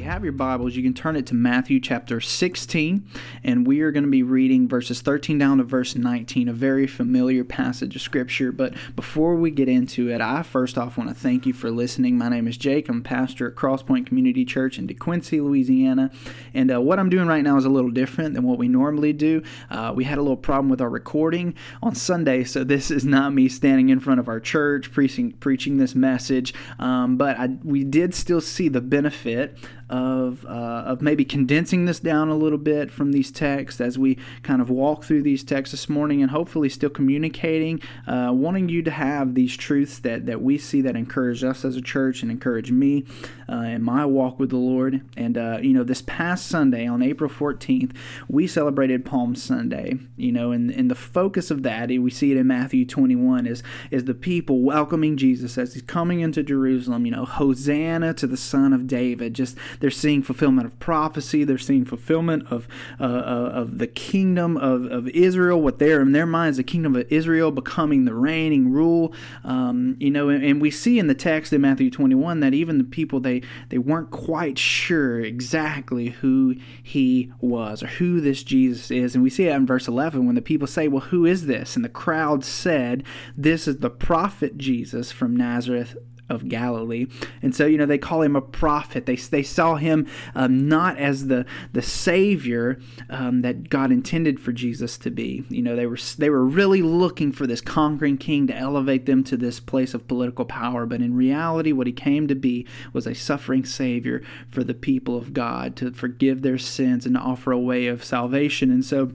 you have your Bibles, you can turn it to Matthew chapter 16, and we are going to be reading verses 13 down to verse 19, a very familiar passage of Scripture. But before we get into it, I first off want to thank you for listening. My name is Jake. I'm pastor at Crosspoint Community Church in DeQuincy, Louisiana. And uh, what I'm doing right now is a little different than what we normally do. Uh, we had a little problem with our recording on Sunday, so this is not me standing in front of our church preaching, preaching this message. Um, but I, we did still see the benefit of, uh, of maybe condensing this down a little bit from these texts as we kind of walk through these texts this morning and hopefully still communicating, uh, wanting you to have these truths that, that we see that encourage us as a church and encourage me uh, in my walk with the Lord. And, uh, you know, this past Sunday on April 14th, we celebrated Palm Sunday, you know, and, and the focus of that, we see it in Matthew 21, is, is the people welcoming Jesus as he's coming into Jerusalem, you know, Hosanna to the Son of David, just they're seeing fulfillment of prophecy. They're seeing fulfillment of uh, uh, of the kingdom of, of Israel. What they're in their minds, the kingdom of Israel becoming the reigning rule. Um, you know, and, and, we see in the text in Matthew 21 that even the people they they weren't quite sure exactly who he was or who this Jesus is. And we see that in verse 11 when the people say, "Well, who is this?" And the crowd said, "This is the prophet Jesus from Nazareth of Galilee. And so, you know, they call him a prophet. They, they saw him um, not as the, the Savior um, that God intended for Jesus to be. You know, they were, they were really looking for this conquering king to elevate them to this place of political power. But in reality, what he came to be was a suffering Savior for the people of God to forgive their sins and offer a way of salvation. And so,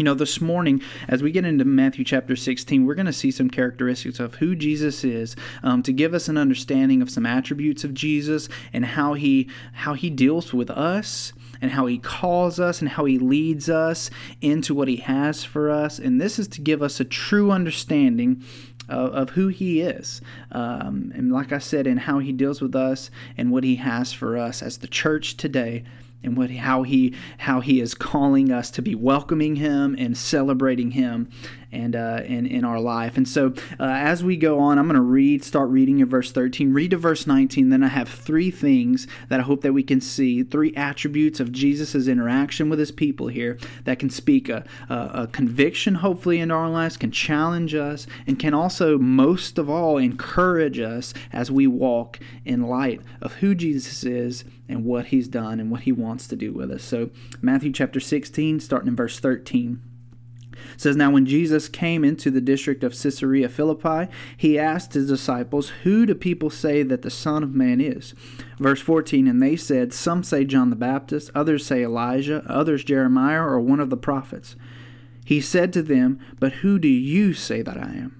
you know, this morning, as we get into Matthew chapter 16, we're going to see some characteristics of who Jesus is um, to give us an understanding of some attributes of Jesus and how he how he deals with us and how he calls us and how he leads us into what he has for us. And this is to give us a true understanding of, of who he is. Um, and like I said, and how he deals with us and what he has for us as the church today and what how he how he is calling us to be welcoming him and celebrating him and uh, in, in our life. And so uh, as we go on, I'm going to read, start reading in verse 13, read to verse 19. Then I have three things that I hope that we can see, three attributes of Jesus' interaction with his people here that can speak a, a, a conviction, hopefully, in our lives, can challenge us, and can also, most of all, encourage us as we walk in light of who Jesus is and what he's done and what he wants to do with us. So, Matthew chapter 16, starting in verse 13 says now when jesus came into the district of caesarea philippi he asked his disciples who do people say that the son of man is verse 14 and they said some say john the baptist others say elijah others jeremiah or one of the prophets he said to them but who do you say that i am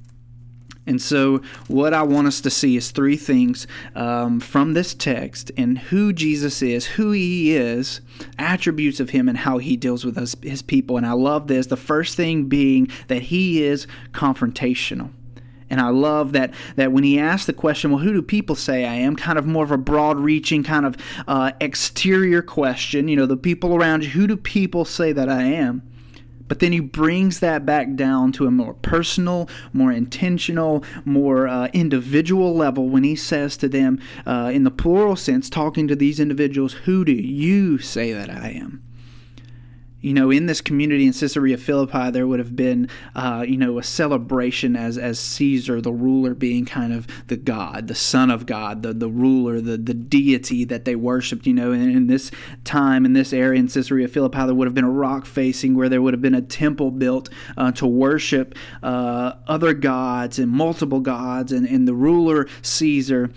And so, what I want us to see is three things um, from this text and who Jesus is, who he is, attributes of him, and how he deals with us, his people. And I love this. The first thing being that he is confrontational. And I love that that when he asked the question, well, who do people say I am? Kind of more of a broad-reaching, kind of uh, exterior question. You know, the people around you. Who do people say that I am? But then he brings that back down to a more personal, more intentional, more uh, individual level when he says to them, uh, in the plural sense, talking to these individuals, Who do you say that I am? You know, in this community in Caesarea Philippi, there would have been, uh, you know, a celebration as as Caesar, the ruler, being kind of the God, the Son of God, the the ruler, the the deity that they worshipped. You know, in, in this time, in this area in Caesarea Philippi, there would have been a rock facing where there would have been a temple built uh, to worship uh, other gods and multiple gods, and, and the ruler Caesar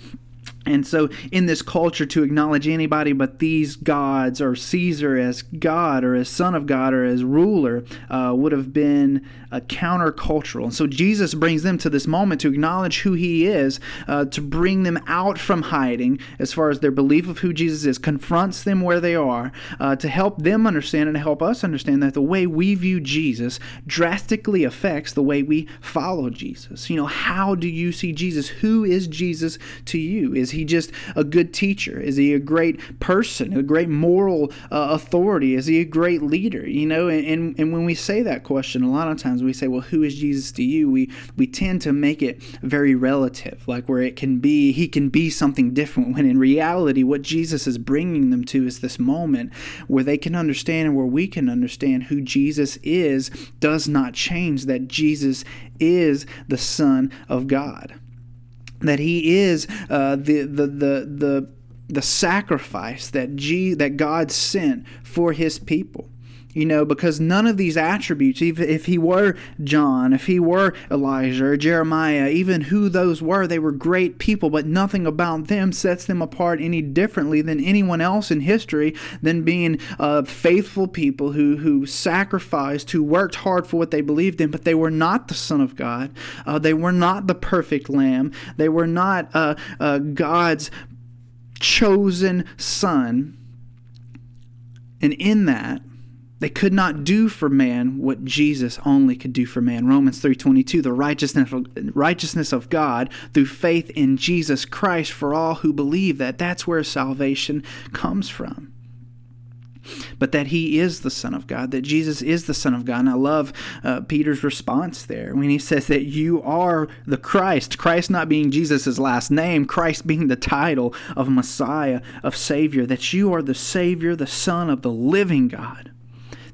And so, in this culture, to acknowledge anybody but these gods or Caesar as God or as Son of God or as ruler uh, would have been uh, countercultural. And so, Jesus brings them to this moment to acknowledge who He is, uh, to bring them out from hiding as far as their belief of who Jesus is, confronts them where they are, uh, to help them understand and help us understand that the way we view Jesus drastically affects the way we follow Jesus. You know, how do you see Jesus? Who is Jesus to you? Is he just a good teacher? Is he a great person, a great moral uh, authority? Is he a great leader? You know, and, and, and when we say that question, a lot of times we say, well, who is Jesus to you? We, we tend to make it very relative, like where it can be, he can be something different, when in reality, what Jesus is bringing them to is this moment where they can understand and where we can understand who Jesus is does not change, that Jesus is the Son of God that he is uh, the, the, the, the, the sacrifice that, G, that God sent for his people you know, because none of these attributes, even if he were John, if he were Elijah or Jeremiah, even who those were, they were great people, but nothing about them sets them apart any differently than anyone else in history than being uh, faithful people who, who sacrificed, who worked hard for what they believed in, but they were not the Son of God. Uh, they were not the perfect Lamb. They were not uh, uh God's chosen Son. And in that, they could not do for man what Jesus only could do for man. Romans 3:22, the righteousness of, righteousness of God through faith in Jesus Christ for all who believe that that's where salvation comes from but that he is the Son of God, that Jesus is the Son of God. And I love uh, Peter's response there when he says that you are the Christ, Christ not being Jesus' last name, Christ being the title of Messiah, of Savior, that you are the Savior, the Son of the living God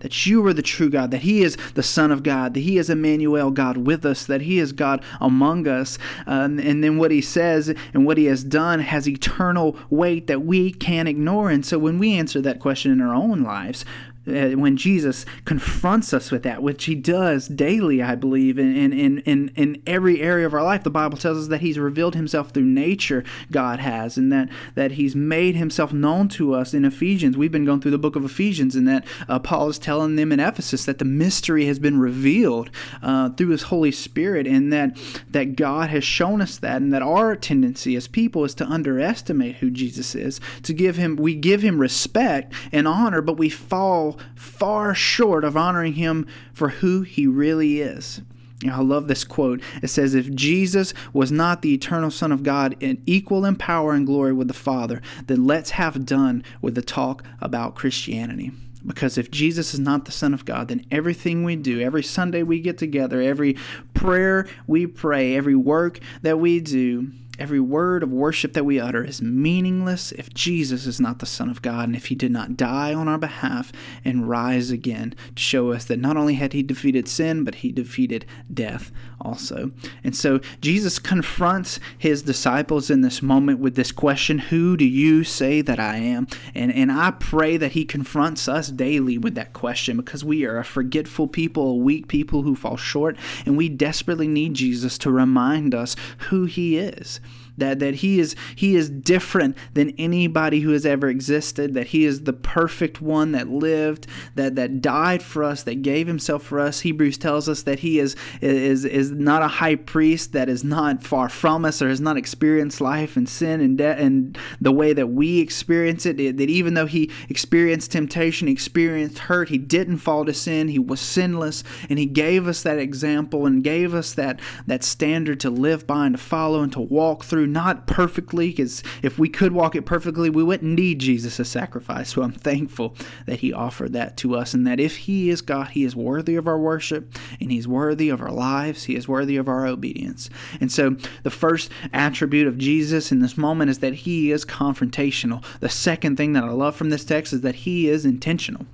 that you are the true God, that He is the Son of God, that He is Emmanuel, God with us, that He is God among us. Um, and then what He says and what He has done has eternal weight that we can't ignore. And so when we answer that question in our own lives, when Jesus confronts us with that, which he does daily, I believe, in, in, in, in every area of our life. The Bible tells us that he's revealed himself through nature, God has, and that, that he's made himself known to us in Ephesians. We've been going through the book of Ephesians, and that uh, Paul is telling them in Ephesus that the mystery has been revealed uh, through his Holy Spirit, and that, that God has shown us that, and that our tendency as people is to underestimate who Jesus is, to give him, we give him respect and honor, but we fall far short of honoring him for who he really is. I love this quote. It says, If Jesus was not the eternal Son of God and equal in power and glory with the Father, then let's have done with the talk about Christianity. Because if Jesus is not the Son of God, then everything we do, every Sunday we get together, every prayer we pray, every work that we do, Every word of worship that we utter is meaningless if Jesus is not the Son of God and if he did not die on our behalf and rise again to show us that not only had he defeated sin, but he defeated death also. And so Jesus confronts his disciples in this moment with this question Who do you say that I am? And, and I pray that he confronts us daily with that question because we are a forgetful people, a weak people who fall short, and we desperately need Jesus to remind us who he is that that he is he is different than anybody who has ever existed that he is the perfect one that lived that that died for us that gave himself for us. Hebrews tells us that he is is is not a high priest that is not far from us or has not experienced life and sin and death and the way that we experience it that even though he experienced temptation experienced hurt he didn't fall to sin he was sinless and he gave us that example and gave us that that standard to live by and to follow and to walk through not perfectly, because if we could walk it perfectly, we wouldn't need Jesus' as sacrifice. So I'm thankful that He offered that to us, and that if He is God, He is worthy of our worship, and He's worthy of our lives, He is worthy of our obedience. And so the first attribute of Jesus in this moment is that He is confrontational. The second thing that I love from this text is that He is intentional.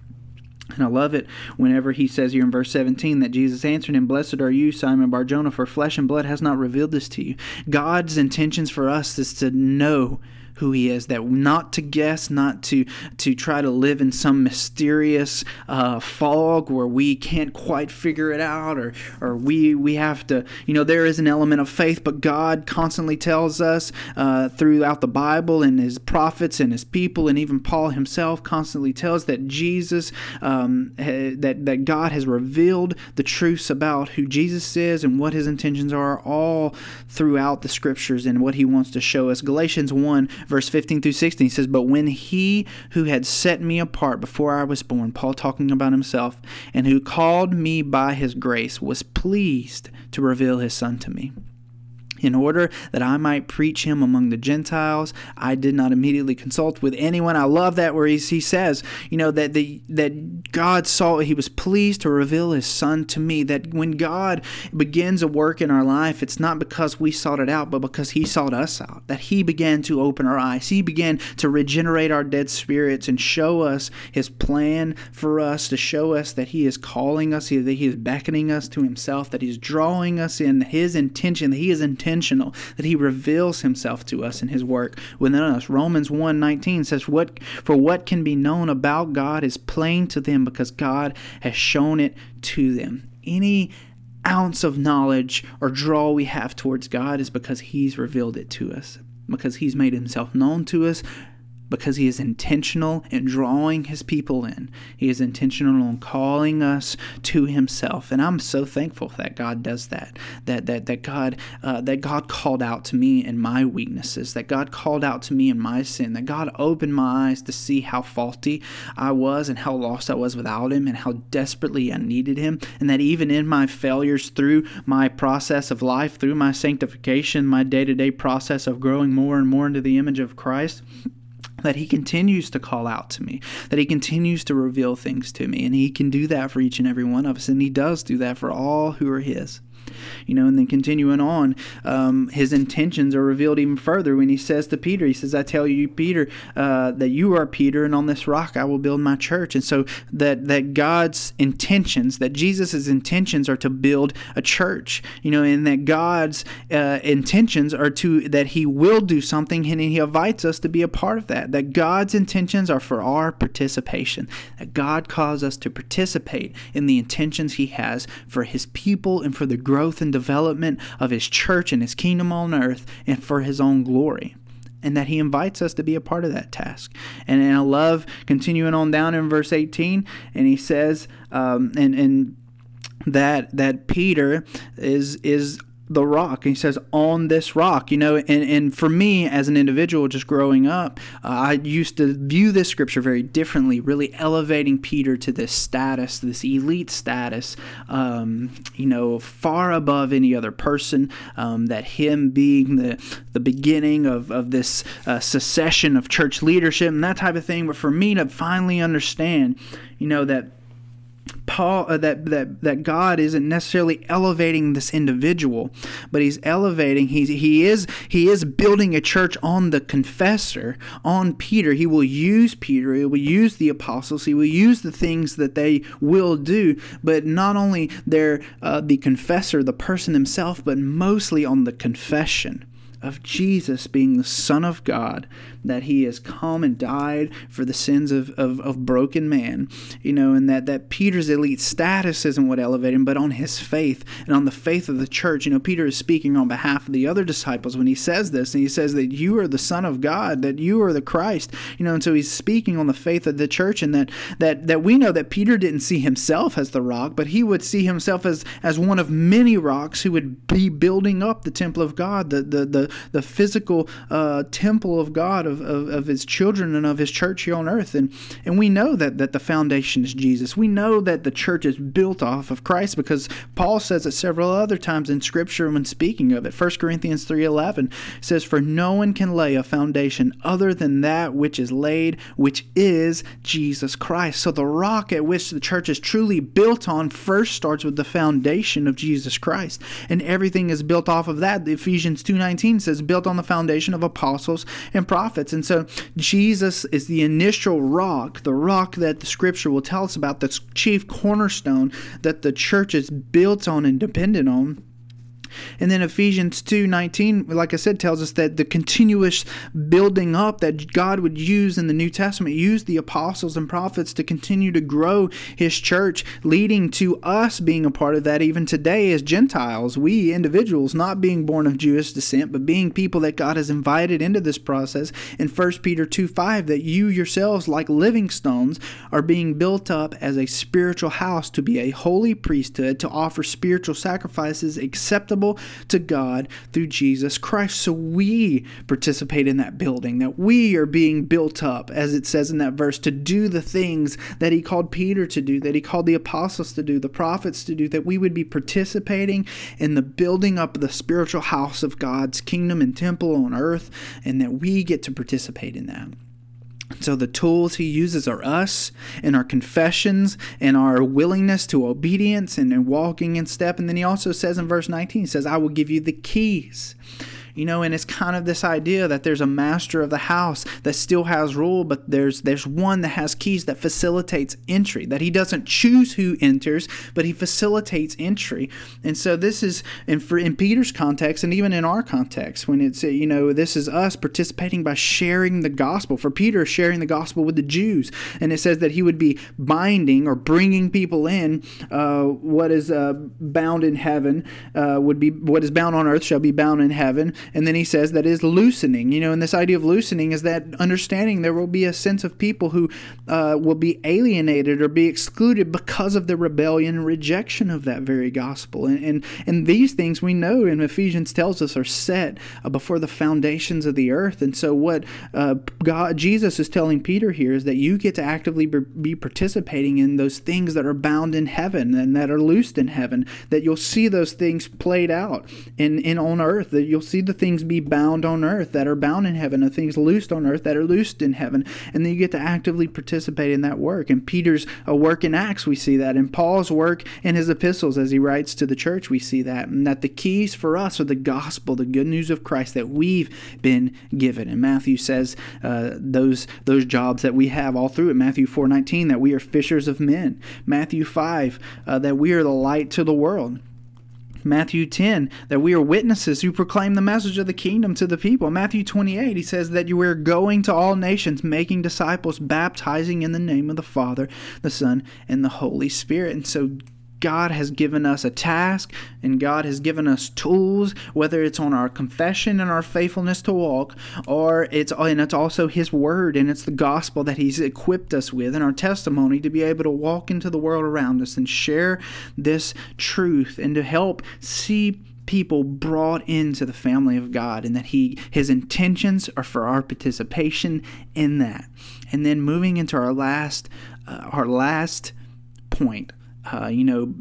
And I love it whenever he says here in verse 17 that Jesus answered him, Blessed are you, Simon Barjona, for flesh and blood has not revealed this to you. God's intentions for us is to know who he is that not to guess not to to try to live in some mysterious uh, fog where we can't quite figure it out or or we we have to you know there is an element of faith but god constantly tells us uh, throughout the bible and his prophets and his people and even paul himself constantly tells that jesus um, that that god has revealed the truths about who jesus is and what his intentions are all throughout the scriptures and what he wants to show us. Galatians 1 verse 15 through 16 he says, But when he who had set me apart before I was born, Paul talking about himself, and who called me by his grace, was pleased to reveal his son to me in order that I might preach him among the Gentiles. I did not immediately consult with anyone. I love that where he, he says, you know, that the that God saw he was pleased to reveal his son to me. That when God begins a work in our life, it's not because we sought it out, but because he sought us out. That he began to open our eyes. He began to regenerate our dead spirits and show us his plan for us, to show us that he is calling us, that he is beckoning us to himself, that he's drawing us in his intention, that he is intentional intentional, that he reveals himself to us in his work within us. Romans 1:19 says what for what can be known about God is plain to them because God has shown it to them. Any ounce of knowledge or draw we have towards God is because he's revealed it to us because he's made himself known to us because he is intentional in drawing his people in. He is intentional in calling us to himself, and I'm so thankful that God does that. That that that God uh, that God called out to me in my weaknesses. That God called out to me in my sin. That God opened my eyes to see how faulty I was and how lost I was without Him, and how desperately I needed Him. And that even in my failures, through my process of life, through my sanctification, my day-to-day process of growing more and more into the image of Christ that he continues to call out to me, that he continues to reveal things to me, and he can do that for each and every one of us, and he does do that for all who are his you know, and then continuing on, um, his intentions are revealed even further when he says to Peter, he says, I tell you, Peter, uh, that you are Peter, and on this rock I will build my church. And so that, that God's intentions, that Jesus' intentions are to build a church, you know, and that God's uh, intentions are to, that he will do something, and he invites us to be a part of that, that God's intentions are for our participation, that God calls us to participate in the intentions he has for his people and for the growth and development of his church and his kingdom on earth and for his own glory and that he invites us to be a part of that task. And, and I love continuing on down in verse 18, and he says, um, and and that that Peter is is the rock. He says, on this rock, you know, and, and for me as an individual just growing up, uh, I used to view this scripture very differently, really elevating Peter to this status, this elite status, um, you know, far above any other person, um, that him being the, the beginning of, of this uh, secession of church leadership and that type of thing. But for me to finally understand, you know, that Paul uh, that that that God isn't necessarily elevating this individual, but he's elevating he's he is he is building a church on the confessor, on Peter. He will use Peter, he will use the apostles, he will use the things that they will do, but not only their uh, the confessor, the person himself, but mostly on the confession of Jesus being the Son of God, that he has come and died for the sins of, of, of, broken man, you know, and that, that Peter's elite status isn't what elevated him, but on his faith and on the faith of the church. You know, Peter is speaking on behalf of the other disciples when he says this, and he says that you are the Son of God, that you are the Christ, you know, and so he's speaking on the faith of the church, and that that that we know that Peter didn't see himself as the rock, but he would see himself as as one of many rocks who would be building up the temple of God, the the the, the physical uh, temple of God of, of, of his children and of his church here on earth. And, and we know that, that the foundation is Jesus. We know that the church is built off of Christ because Paul says it several other times in Scripture when speaking of it. 1 Corinthians 3.11 says, For no one can lay a foundation other than that which is laid, which is Jesus Christ. So the rock at which the church is truly built on first starts with the foundation of Jesus Christ. And everything is built off of that. Ephesians 2.19 says, built on the foundation of apostles and prophets. And so Jesus is the initial rock, the rock that the scripture will tell us about, the chief cornerstone that the church is built on and dependent on. And then Ephesians 2:19 like I said tells us that the continuous building up that God would use in the New Testament use the apostles and prophets to continue to grow his church leading to us being a part of that even today as Gentiles we individuals not being born of Jewish descent but being people that God has invited into this process. In 1 Peter 2:5 that you yourselves like living stones are being built up as a spiritual house to be a holy priesthood to offer spiritual sacrifices acceptable to God through Jesus Christ. So we participate in that building, that we are being built up, as it says in that verse, to do the things that he called Peter to do, that he called the apostles to do, the prophets to do, that we would be participating in the building up of the spiritual house of God's kingdom and temple on earth, and that we get to participate in that. So the tools he uses are us and our confessions and our willingness to obedience and, walking in step. And then he also says in verse 19, he says, I will give you the keys you know and it's kind of this idea that there's a master of the house that still has rule but there's there's one that has keys that facilitates entry that he doesn't choose who enters but he facilitates entry. And so this is in for in Peter's context and even in our context when it's you know this is us participating by sharing the gospel. For Peter sharing the gospel with the Jews. And it says that he would be binding or bringing people in uh, what is uh, bound in heaven uh, would be what is bound on earth shall be bound in heaven and then he says that is loosening. You know, and this idea of loosening is that understanding there will be a sense of people who uh, will be alienated or be excluded because of the rebellion and rejection of that very gospel. And, and, and these things we know in Ephesians tells us are set uh, before the foundations of the earth. And so what uh, God, Jesus is telling Peter here is that you get to actively be participating in those things that are bound in heaven and that are loosed in heaven, that you'll see those things played out in, in on earth, that you'll see the things be bound on earth that are bound in heaven, and things loosed on earth that are loosed in heaven. And then you get to actively participate in that work. And Peter's uh, work in Acts, we see that. In Paul's work in his epistles, as he writes to the church, we see that. And that the keys for us are the gospel, the good news of Christ that we've been given. And Matthew says uh, those those jobs that we have all through it. Matthew 4:19 that we are fishers of men. Matthew 5 uh, that we are the light to the world. Matthew 10, that we are witnesses who proclaim the message of the kingdom to the people. Matthew 28, he says that you are going to all nations, making disciples, baptizing in the name of the Father, the Son, and the Holy Spirit. And so God has given us a task and God has given us tools, whether it's on our confession and our faithfulness to walk, or it's and it's also His Word and it's the gospel that He's equipped us with and our testimony to be able to walk into the world around us and share this truth and to help see people brought into the family of God and that he his intentions are for our participation in that. And then moving into our last uh, our last point uh, you know,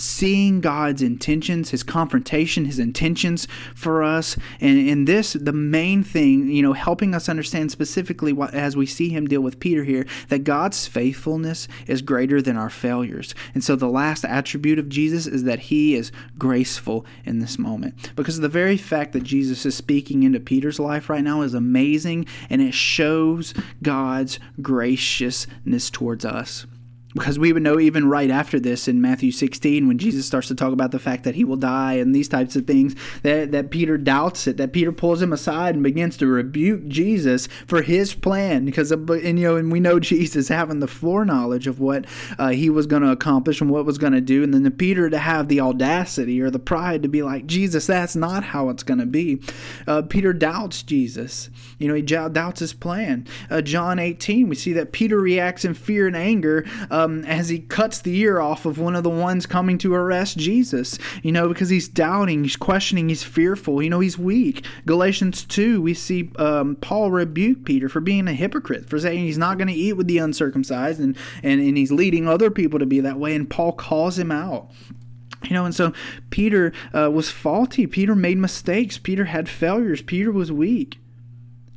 seeing God's intentions, His confrontation, His intentions for us. And in this, the main thing, you know, helping us understand specifically what, as we see Him deal with Peter here, that God's faithfulness is greater than our failures. And so the last attribute of Jesus is that He is graceful in this moment. Because the very fact that Jesus is speaking into Peter's life right now is amazing and it shows God's graciousness towards us. Because we would know even right after this in Matthew 16, when Jesus starts to talk about the fact that he will die and these types of things, that, that Peter doubts it, that Peter pulls him aside and begins to rebuke Jesus for his plan. Because, of, and, you know, and we know Jesus having the foreknowledge of what uh, he was going to accomplish and what was going to do. And then the Peter to have the audacity or the pride to be like, Jesus, that's not how it's going to be. Uh, Peter doubts Jesus. You know, he doubts his plan. Uh, John 18, we see that Peter reacts in fear and anger. Uh, um, as he cuts the ear off of one of the ones coming to arrest Jesus, you know, because he's doubting, he's questioning, he's fearful, you know, he's weak. Galatians 2, we see um, Paul rebuke Peter for being a hypocrite, for saying he's not going to eat with the uncircumcised, and, and, and he's leading other people to be that way, and Paul calls him out. You know, and so Peter uh, was faulty. Peter made mistakes. Peter had failures. Peter was weak.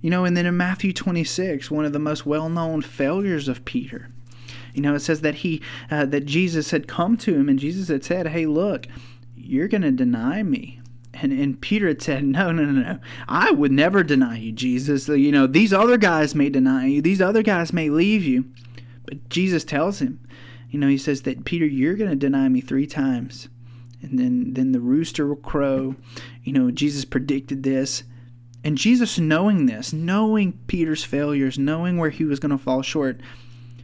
You know, and then in Matthew 26, one of the most well known failures of Peter, you know, it says that he uh, that Jesus had come to him and Jesus had said, "Hey, look, you're going to deny me." And, and Peter had said, No, no, no, no. I would never deny you, Jesus. You know, these other guys may deny you, these other guys may leave you. But Jesus tells him, you know, he says that, Peter, you're going to deny me three times. and then then the rooster will crow. You know, Jesus predicted this. And Jesus knowing this, knowing Peter's failures, knowing where he was going to fall short,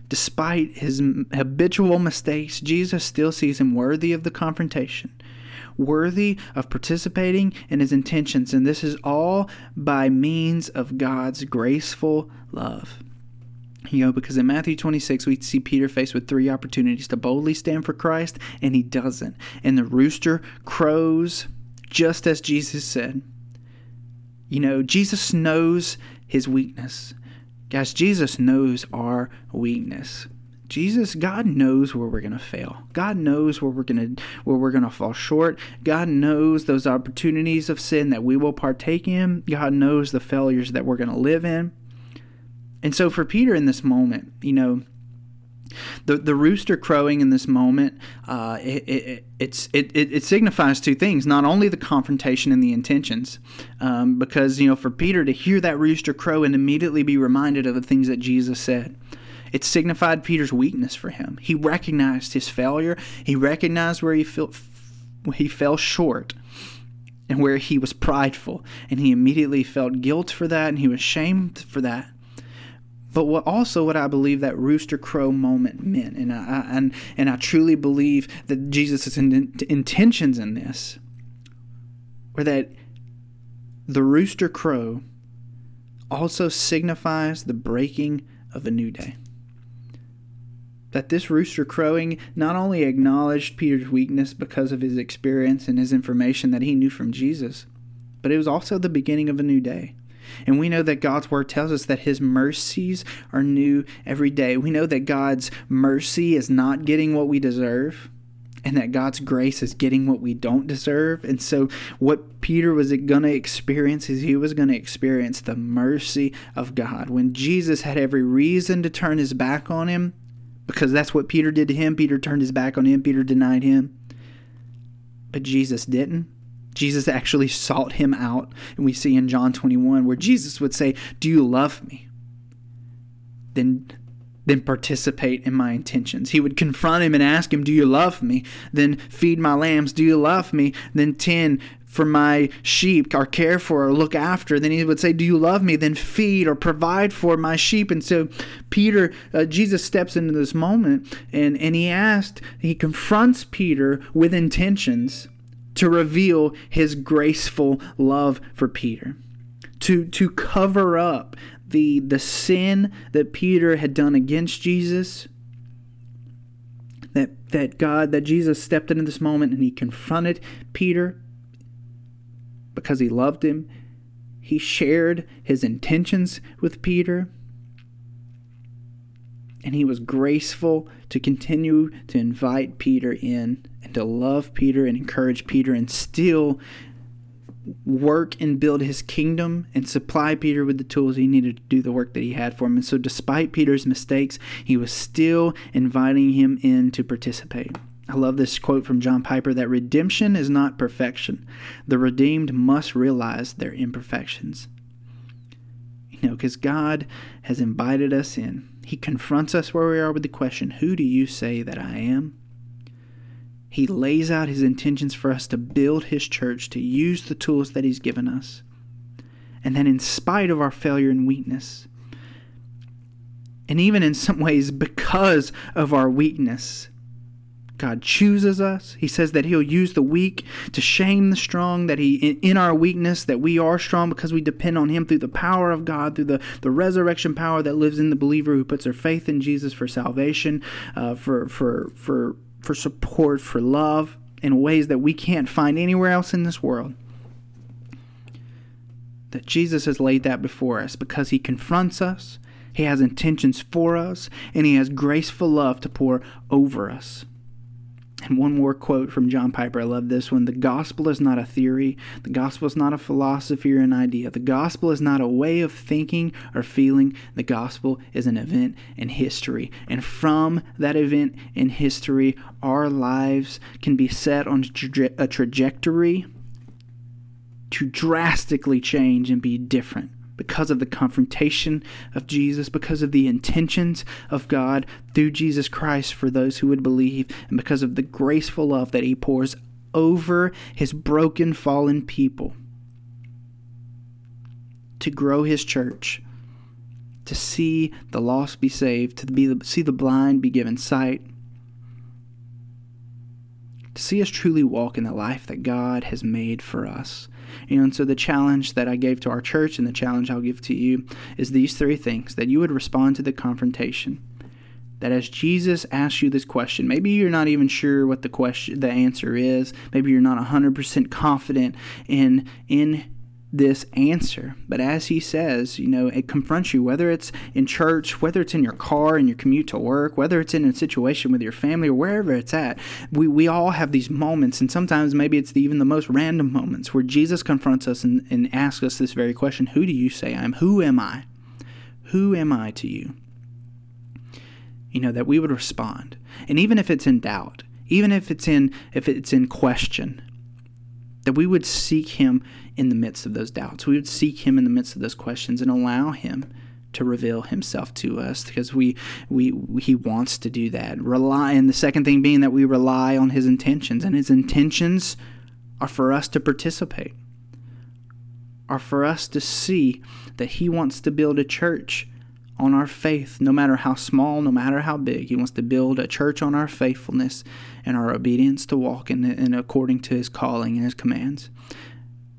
despite his habitual mistakes, Jesus still sees him worthy of the confrontation, worthy of participating in his intentions, and this is all by means of God's graceful love. You know, because in Matthew 26, we see Peter faced with three opportunities to boldly stand for Christ, and he doesn't. And the rooster crows just as Jesus said. You know, Jesus knows his weakness. Guys, Jesus knows our weakness. Jesus, God knows where we're going to fail. God knows where we're going to where we're going to fall short. God knows those opportunities of sin that we will partake in. God knows the failures that we're going to live in. And so for Peter in this moment, you know, the the rooster crowing in this moment, uh, it, it, it's it, it, signifies two things: not only the confrontation and the intentions, um, because you know for Peter to hear that rooster crow and immediately be reminded of the things that Jesus said, it signified Peter's weakness for him. He recognized his failure. He recognized where he felt he fell short, and where he was prideful, and he immediately felt guilt for that, and he was shamed for that but what also what I believe that rooster crow moment meant, and I, and and I truly believe that Jesus' intentions in this were that the rooster crow also signifies the breaking of a new day. That this rooster crowing not only acknowledged Peter's weakness because of his experience and his information that he knew from Jesus, but it was also the beginning of a new day. And we know that God's word tells us that his mercies are new every day. We know that God's mercy is not getting what we deserve and that God's grace is getting what we don't deserve. And so, what Peter was going to experience is he was going to experience the mercy of God. When Jesus had every reason to turn his back on him, because that's what Peter did to him, Peter turned his back on him, Peter denied him. But Jesus didn't. Jesus actually sought him out. And we see in John 21 where Jesus would say, Do you love me? Then, then participate in my intentions. He would confront him and ask him, Do you love me? Then feed my lambs. Do you love me? Then tend for my sheep or care for or look after. Then he would say, Do you love me? Then feed or provide for my sheep. And so Peter, uh, Jesus steps into this moment and, and he asked, he confronts Peter with intentions to reveal his graceful love for Peter, to, to cover up the, the sin that Peter had done against Jesus. That, that God, that Jesus stepped into this moment and he confronted Peter because he loved him. He shared his intentions with Peter and he was graceful to continue to invite Peter in and to love Peter and encourage Peter and still work and build his kingdom and supply Peter with the tools he needed to do the work that he had for him. And so, despite Peter's mistakes, he was still inviting him in to participate. I love this quote from John Piper that redemption is not perfection. The redeemed must realize their imperfections. You know, because God has invited us in. He confronts us where we are with the question, Who do you say that I am? He lays out his intentions for us to build his church, to use the tools that he's given us. And then, in spite of our failure and weakness, and even in some ways because of our weakness, God chooses us. He says that He'll use the weak to shame the strong, that He, in our weakness, that we are strong because we depend on Him through the power of God, through the, the resurrection power that lives in the believer who puts their faith in Jesus for salvation, uh, for, for, for, for support, for love, in ways that we can't find anywhere else in this world. That Jesus has laid that before us because He confronts us, He has intentions for us, and He has graceful love to pour over us. And one more quote from John Piper. I love this one. The gospel is not a theory. The gospel is not a philosophy or an idea. The gospel is not a way of thinking or feeling. The gospel is an event in history. And from that event in history, our lives can be set on a trajectory to drastically change and be different because of the confrontation of Jesus, because of the intentions of God through Jesus Christ for those who would believe, and because of the graceful love that He pours over his broken, fallen people, to grow his church, to see the lost be saved, to be, see the blind be given sight, to see us truly walk in the life that God has made for us. And so the challenge that I gave to our church and the challenge I'll give to you is these three things that you would respond to the confrontation. That as Jesus asks you this question, maybe you're not even sure what the question the answer is. Maybe you're not 100% confident in in this answer. But as he says, you know, it confronts you, whether it's in church, whether it's in your car, in your commute to work, whether it's in a situation with your family or wherever it's at. We, we all have these moments, and sometimes maybe it's the, even the most random moments where Jesus confronts us and, and asks us this very question Who do you say I am? Who am I? Who am I to you? You know, that we would respond. And even if it's in doubt, even if it's in if it's in question, that we would seek him in the midst of those doubts. We would seek him in the midst of those questions and allow him to reveal himself to us because we, we he wants to do that. Rely and the second thing being that we rely on his intentions and his intentions are for us to participate. Are for us to see that he wants to build a church on our faith, no matter how small, no matter how big. He wants to build a church on our faithfulness and our obedience to walk in, in according to his calling and his commands.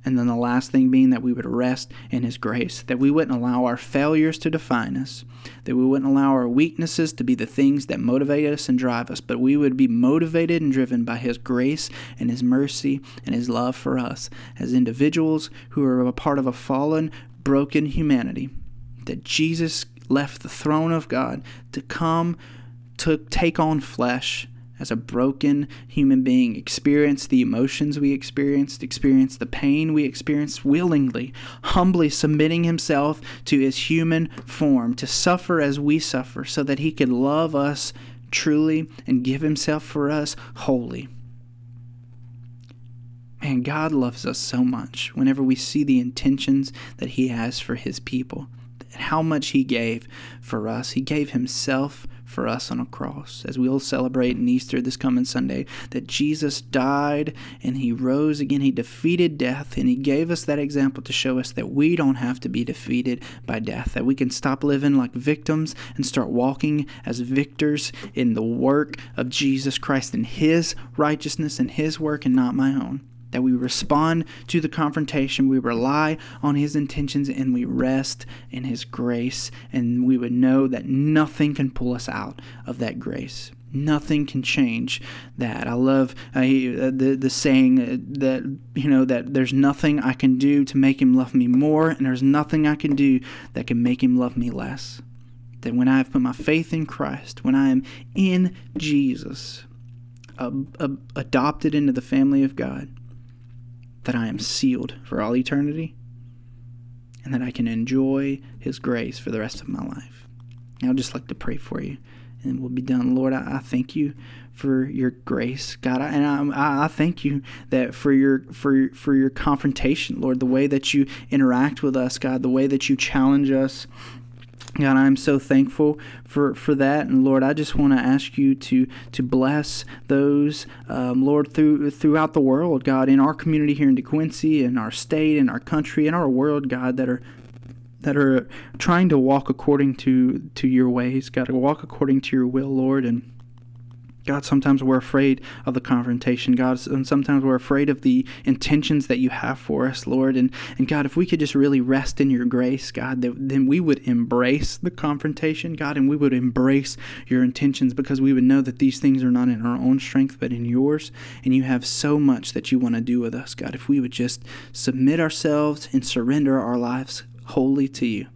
And then the last thing being that we would rest in His grace, that we wouldn't allow our failures to define us, that we wouldn't allow our weaknesses to be the things that motivate us and drive us, but we would be motivated and driven by His grace and His mercy and His love for us as individuals who are a part of a fallen, broken humanity. That Jesus left the throne of God to come to take on flesh as a broken human being, experience the emotions we experienced, experience the pain we experienced willingly, humbly submitting himself to his human form to suffer as we suffer, so that he could love us truly and give himself for us wholly. Man, God loves us so much whenever we see the intentions that He has for His people, how much He gave for us. He gave Himself for us on a cross, as we'll celebrate in Easter this coming Sunday, that Jesus died and he rose again. He defeated death, and he gave us that example to show us that we don't have to be defeated by death, that we can stop living like victims and start walking as victors in the work of Jesus Christ and his righteousness and his work and not my own that we respond to the confrontation, we rely on His intentions, and we rest in His grace. And we would know that nothing can pull us out of that grace. Nothing can change that. I love uh, the the saying that you know that there's nothing I can do to make him love me more, and there's nothing I can do that can make him love me less. That when I have put my faith in Christ, when I am in Jesus, uh, uh, adopted into the family of God, that I am sealed for all eternity and that I can enjoy His grace for the rest of my life. I'd just like to pray for you and we'll be done. Lord, I, I thank you for your grace, God, and I, I thank you that for your for for your confrontation, Lord, the way that you interact with us, God, the way that you challenge us, God, I'm so thankful for, for that, and Lord, I just want to ask you to to bless those, um, Lord, through throughout the world, God, in our community here in DeQuincy, in our state, in our country, in our world, God, that are that are trying to walk according to to your ways, God, to walk according to your will, Lord, and God, sometimes we're afraid of the confrontation, God, and sometimes we're afraid of the intentions that you have for us, Lord. And, and God, if we could just really rest in your grace, God, then we would embrace the confrontation, God, and we would embrace your intentions because we would know that these things are not in our own strength, but in yours. And you have so much that you want to do with us, God, if we would just submit ourselves and surrender our lives wholly to you.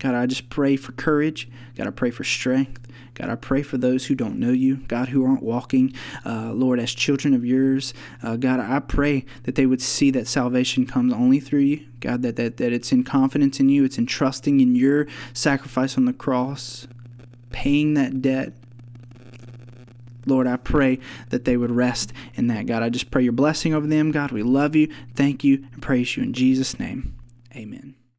God, I just pray for courage. God, I pray for strength. God, I pray for those who don't know you, God, who aren't walking, uh, Lord, as children of yours. Uh, God, I pray that they would see that salvation comes only through you. God, that, that, that it's in confidence in you, it's in trusting in your sacrifice on the cross, paying that debt. Lord, I pray that they would rest in that, God. I just pray your blessing over them, God. We love you, thank you, and praise you in Jesus' name. Amen.